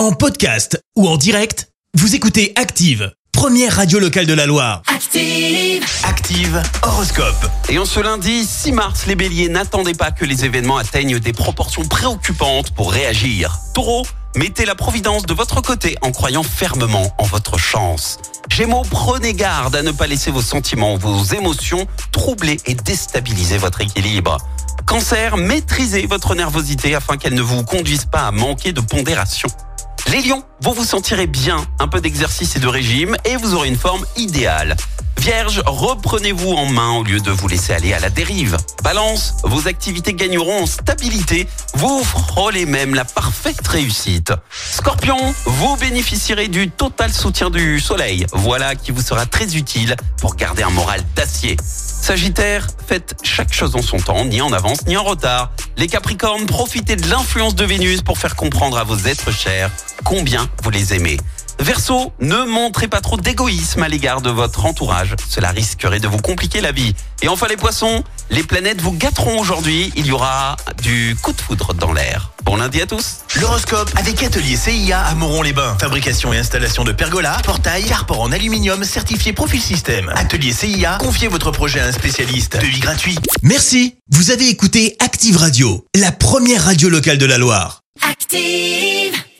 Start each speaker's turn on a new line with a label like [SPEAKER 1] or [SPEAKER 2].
[SPEAKER 1] En podcast ou en direct, vous écoutez Active, première radio locale de la Loire.
[SPEAKER 2] Active.
[SPEAKER 1] Active Horoscope.
[SPEAKER 3] Et en ce lundi 6 mars, les béliers, n'attendez pas que les événements atteignent des proportions préoccupantes pour réagir. Taureau, mettez la providence de votre côté en croyant fermement en votre chance. Gémeaux, prenez garde à ne pas laisser vos sentiments, vos émotions troubler et déstabiliser votre équilibre. Cancer, maîtrisez votre nervosité afin qu'elle ne vous conduise pas à manquer de pondération. Les lions, vous vous sentirez bien, un peu d'exercice et de régime et vous aurez une forme idéale. Vierge, reprenez-vous en main au lieu de vous laisser aller à la dérive. Balance, vos activités gagneront en stabilité, vous frôlez même la parfaite réussite. Scorpion, vous bénéficierez du total soutien du soleil. Voilà qui vous sera très utile pour garder un moral d'acier. Sagittaire, faites chaque chose en son temps, ni en avance ni en retard. Les Capricornes, profitez de l'influence de Vénus pour faire comprendre à vos êtres chers combien vous les aimez. Verseau, ne montrez pas trop d'égoïsme à l'égard de votre entourage. Cela risquerait de vous compliquer la vie. Et enfin les poissons, les planètes vous gâteront aujourd'hui. Il y aura du coup de foudre dans l'air. Bon lundi à tous.
[SPEAKER 1] L'horoscope avec Atelier CIA à Moron-les-Bains. Fabrication et installation de pergolas, portails, carport en aluminium certifié Profil Système. Atelier CIA, confiez votre projet à un spécialiste. Devis gratuit. Merci. Vous avez écouté Active Radio, la première radio locale de la Loire.
[SPEAKER 2] Active.